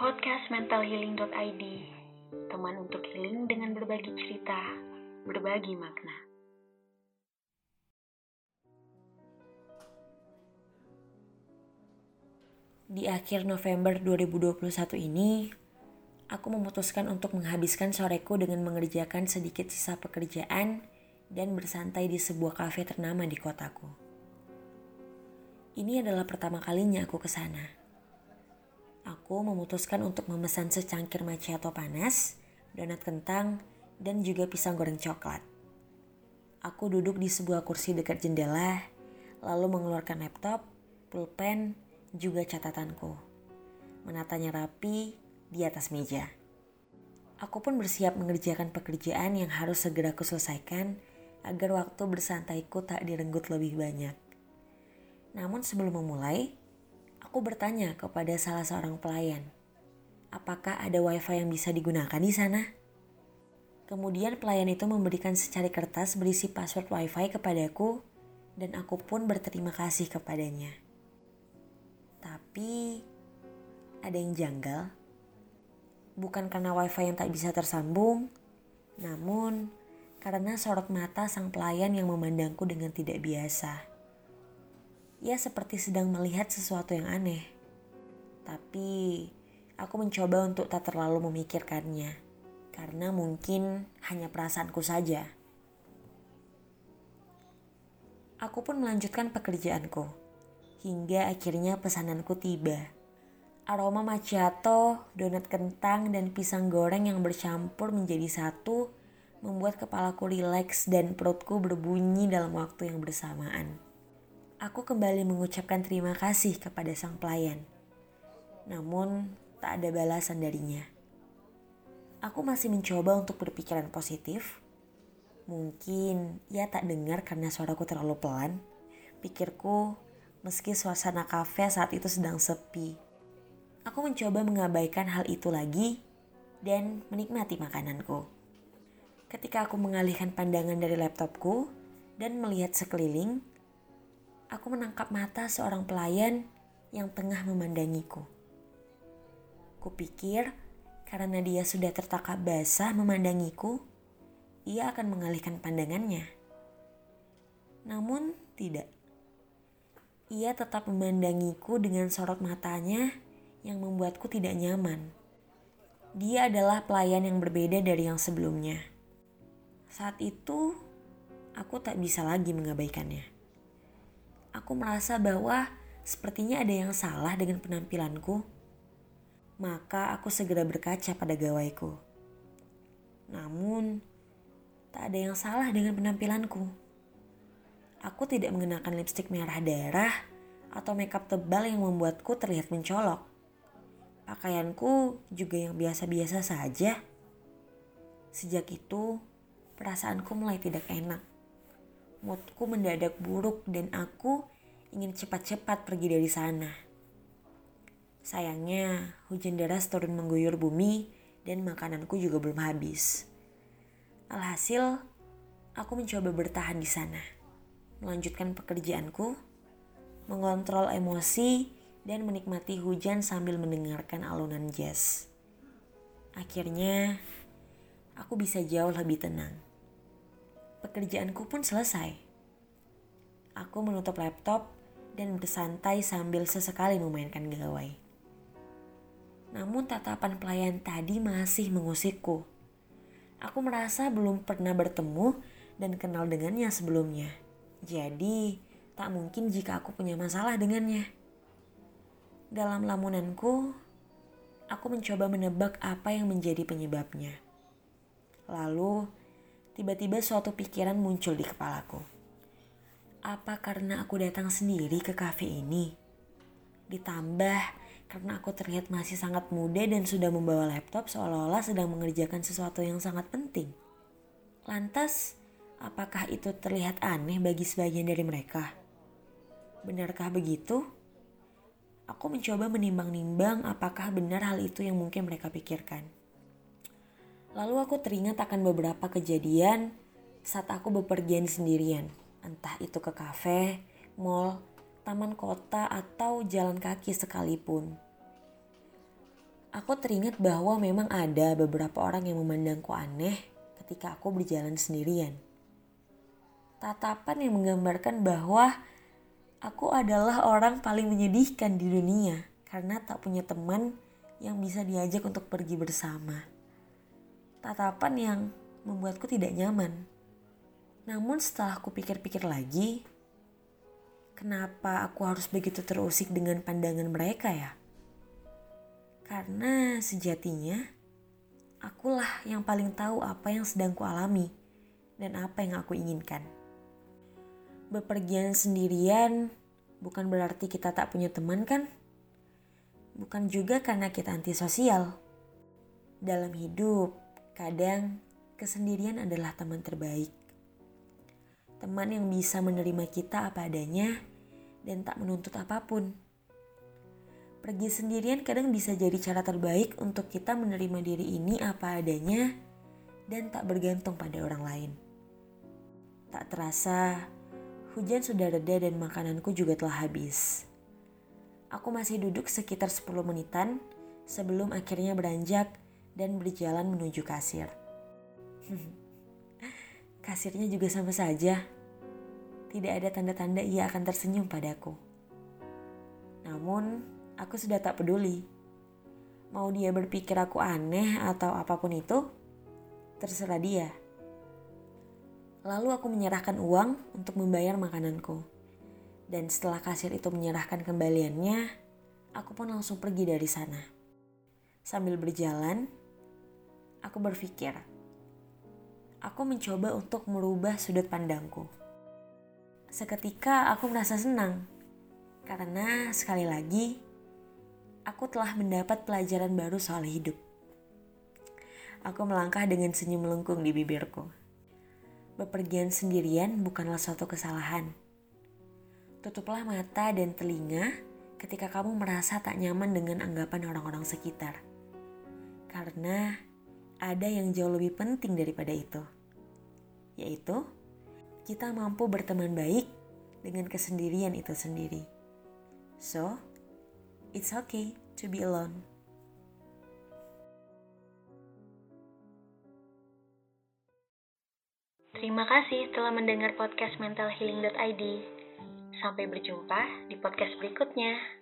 Podcast mentalhealing.id Teman untuk healing dengan berbagi cerita, berbagi makna. Di akhir November 2021 ini, aku memutuskan untuk menghabiskan soreku dengan mengerjakan sedikit sisa pekerjaan dan bersantai di sebuah kafe ternama di kotaku. Ini adalah pertama kalinya aku ke sana. Aku memutuskan untuk memesan secangkir macchiato panas, donat kentang, dan juga pisang goreng coklat. Aku duduk di sebuah kursi dekat jendela, lalu mengeluarkan laptop, pulpen, juga catatanku. Menatanya rapi di atas meja. Aku pun bersiap mengerjakan pekerjaan yang harus segera kuselesaikan agar waktu bersantaiku tak direnggut lebih banyak. Namun sebelum memulai, aku bertanya kepada salah seorang pelayan, apakah ada wifi yang bisa digunakan di sana? Kemudian pelayan itu memberikan secari kertas berisi password wifi kepadaku dan aku pun berterima kasih kepadanya. Tapi ada yang janggal. Bukan karena wifi yang tak bisa tersambung, namun karena sorot mata sang pelayan yang memandangku dengan tidak biasa. Ia seperti sedang melihat sesuatu yang aneh. Tapi aku mencoba untuk tak terlalu memikirkannya. Karena mungkin hanya perasaanku saja. Aku pun melanjutkan pekerjaanku. Hingga akhirnya pesananku tiba. Aroma macchiato, donat kentang, dan pisang goreng yang bercampur menjadi satu membuat kepalaku rileks dan perutku berbunyi dalam waktu yang bersamaan aku kembali mengucapkan terima kasih kepada sang pelayan. Namun, tak ada balasan darinya. Aku masih mencoba untuk berpikiran positif. Mungkin ia tak dengar karena suaraku terlalu pelan. Pikirku, meski suasana kafe saat itu sedang sepi. Aku mencoba mengabaikan hal itu lagi dan menikmati makananku. Ketika aku mengalihkan pandangan dari laptopku dan melihat sekeliling, aku menangkap mata seorang pelayan yang tengah memandangiku. Kupikir karena dia sudah tertakap basah memandangiku, ia akan mengalihkan pandangannya. Namun tidak. Ia tetap memandangiku dengan sorot matanya yang membuatku tidak nyaman. Dia adalah pelayan yang berbeda dari yang sebelumnya. Saat itu, aku tak bisa lagi mengabaikannya aku merasa bahwa sepertinya ada yang salah dengan penampilanku. Maka aku segera berkaca pada gawaiku. Namun, tak ada yang salah dengan penampilanku. Aku tidak mengenakan lipstik merah darah atau makeup tebal yang membuatku terlihat mencolok. Pakaianku juga yang biasa-biasa saja. Sejak itu, perasaanku mulai tidak enak moodku mendadak buruk dan aku ingin cepat-cepat pergi dari sana. Sayangnya, hujan deras turun mengguyur bumi dan makananku juga belum habis. Alhasil, aku mencoba bertahan di sana, melanjutkan pekerjaanku, mengontrol emosi, dan menikmati hujan sambil mendengarkan alunan jazz. Akhirnya, aku bisa jauh lebih tenang pekerjaanku pun selesai. Aku menutup laptop dan bersantai sambil sesekali memainkan gawai. Namun tatapan pelayan tadi masih mengusikku. Aku merasa belum pernah bertemu dan kenal dengannya sebelumnya. Jadi, tak mungkin jika aku punya masalah dengannya. Dalam lamunanku, aku mencoba menebak apa yang menjadi penyebabnya. Lalu, tiba-tiba suatu pikiran muncul di kepalaku. Apa karena aku datang sendiri ke kafe ini? Ditambah karena aku terlihat masih sangat muda dan sudah membawa laptop seolah-olah sedang mengerjakan sesuatu yang sangat penting. Lantas, apakah itu terlihat aneh bagi sebagian dari mereka? Benarkah begitu? Aku mencoba menimbang-nimbang apakah benar hal itu yang mungkin mereka pikirkan. Lalu aku teringat akan beberapa kejadian saat aku bepergian sendirian. Entah itu ke kafe, mall, taman kota, atau jalan kaki sekalipun. Aku teringat bahwa memang ada beberapa orang yang memandangku aneh ketika aku berjalan sendirian. Tatapan yang menggambarkan bahwa aku adalah orang paling menyedihkan di dunia karena tak punya teman yang bisa diajak untuk pergi bersama. Tatapan yang membuatku tidak nyaman. Namun setelah aku pikir-pikir lagi, kenapa aku harus begitu terusik dengan pandangan mereka ya? Karena sejatinya, akulah yang paling tahu apa yang sedang kualami dan apa yang aku inginkan. Bepergian sendirian bukan berarti kita tak punya teman kan? Bukan juga karena kita antisosial. Dalam hidup, kadang kesendirian adalah teman terbaik. Teman yang bisa menerima kita apa adanya dan tak menuntut apa pun. Pergi sendirian kadang bisa jadi cara terbaik untuk kita menerima diri ini apa adanya dan tak bergantung pada orang lain. Tak terasa, hujan sudah reda dan makananku juga telah habis. Aku masih duduk sekitar 10 menitan sebelum akhirnya beranjak dan berjalan menuju kasir. Kasirnya juga sama saja. Tidak ada tanda-tanda ia akan tersenyum padaku. Namun, aku sudah tak peduli. Mau dia berpikir aku aneh atau apa pun itu, terserah dia. Lalu aku menyerahkan uang untuk membayar makananku. Dan setelah kasir itu menyerahkan kembaliannya, aku pun langsung pergi dari sana. Sambil berjalan, aku berpikir, aku mencoba untuk merubah sudut pandangku. Seketika aku merasa senang karena sekali lagi aku telah mendapat pelajaran baru soal hidup. Aku melangkah dengan senyum melengkung di bibirku. Bepergian sendirian bukanlah suatu kesalahan. Tutuplah mata dan telinga ketika kamu merasa tak nyaman dengan anggapan orang-orang sekitar. Karena ada yang jauh lebih penting daripada itu, yaitu kita mampu berteman baik dengan kesendirian itu sendiri. So, it's okay to be alone. Terima kasih telah mendengar podcast mentalhealing.id. Sampai berjumpa di podcast berikutnya.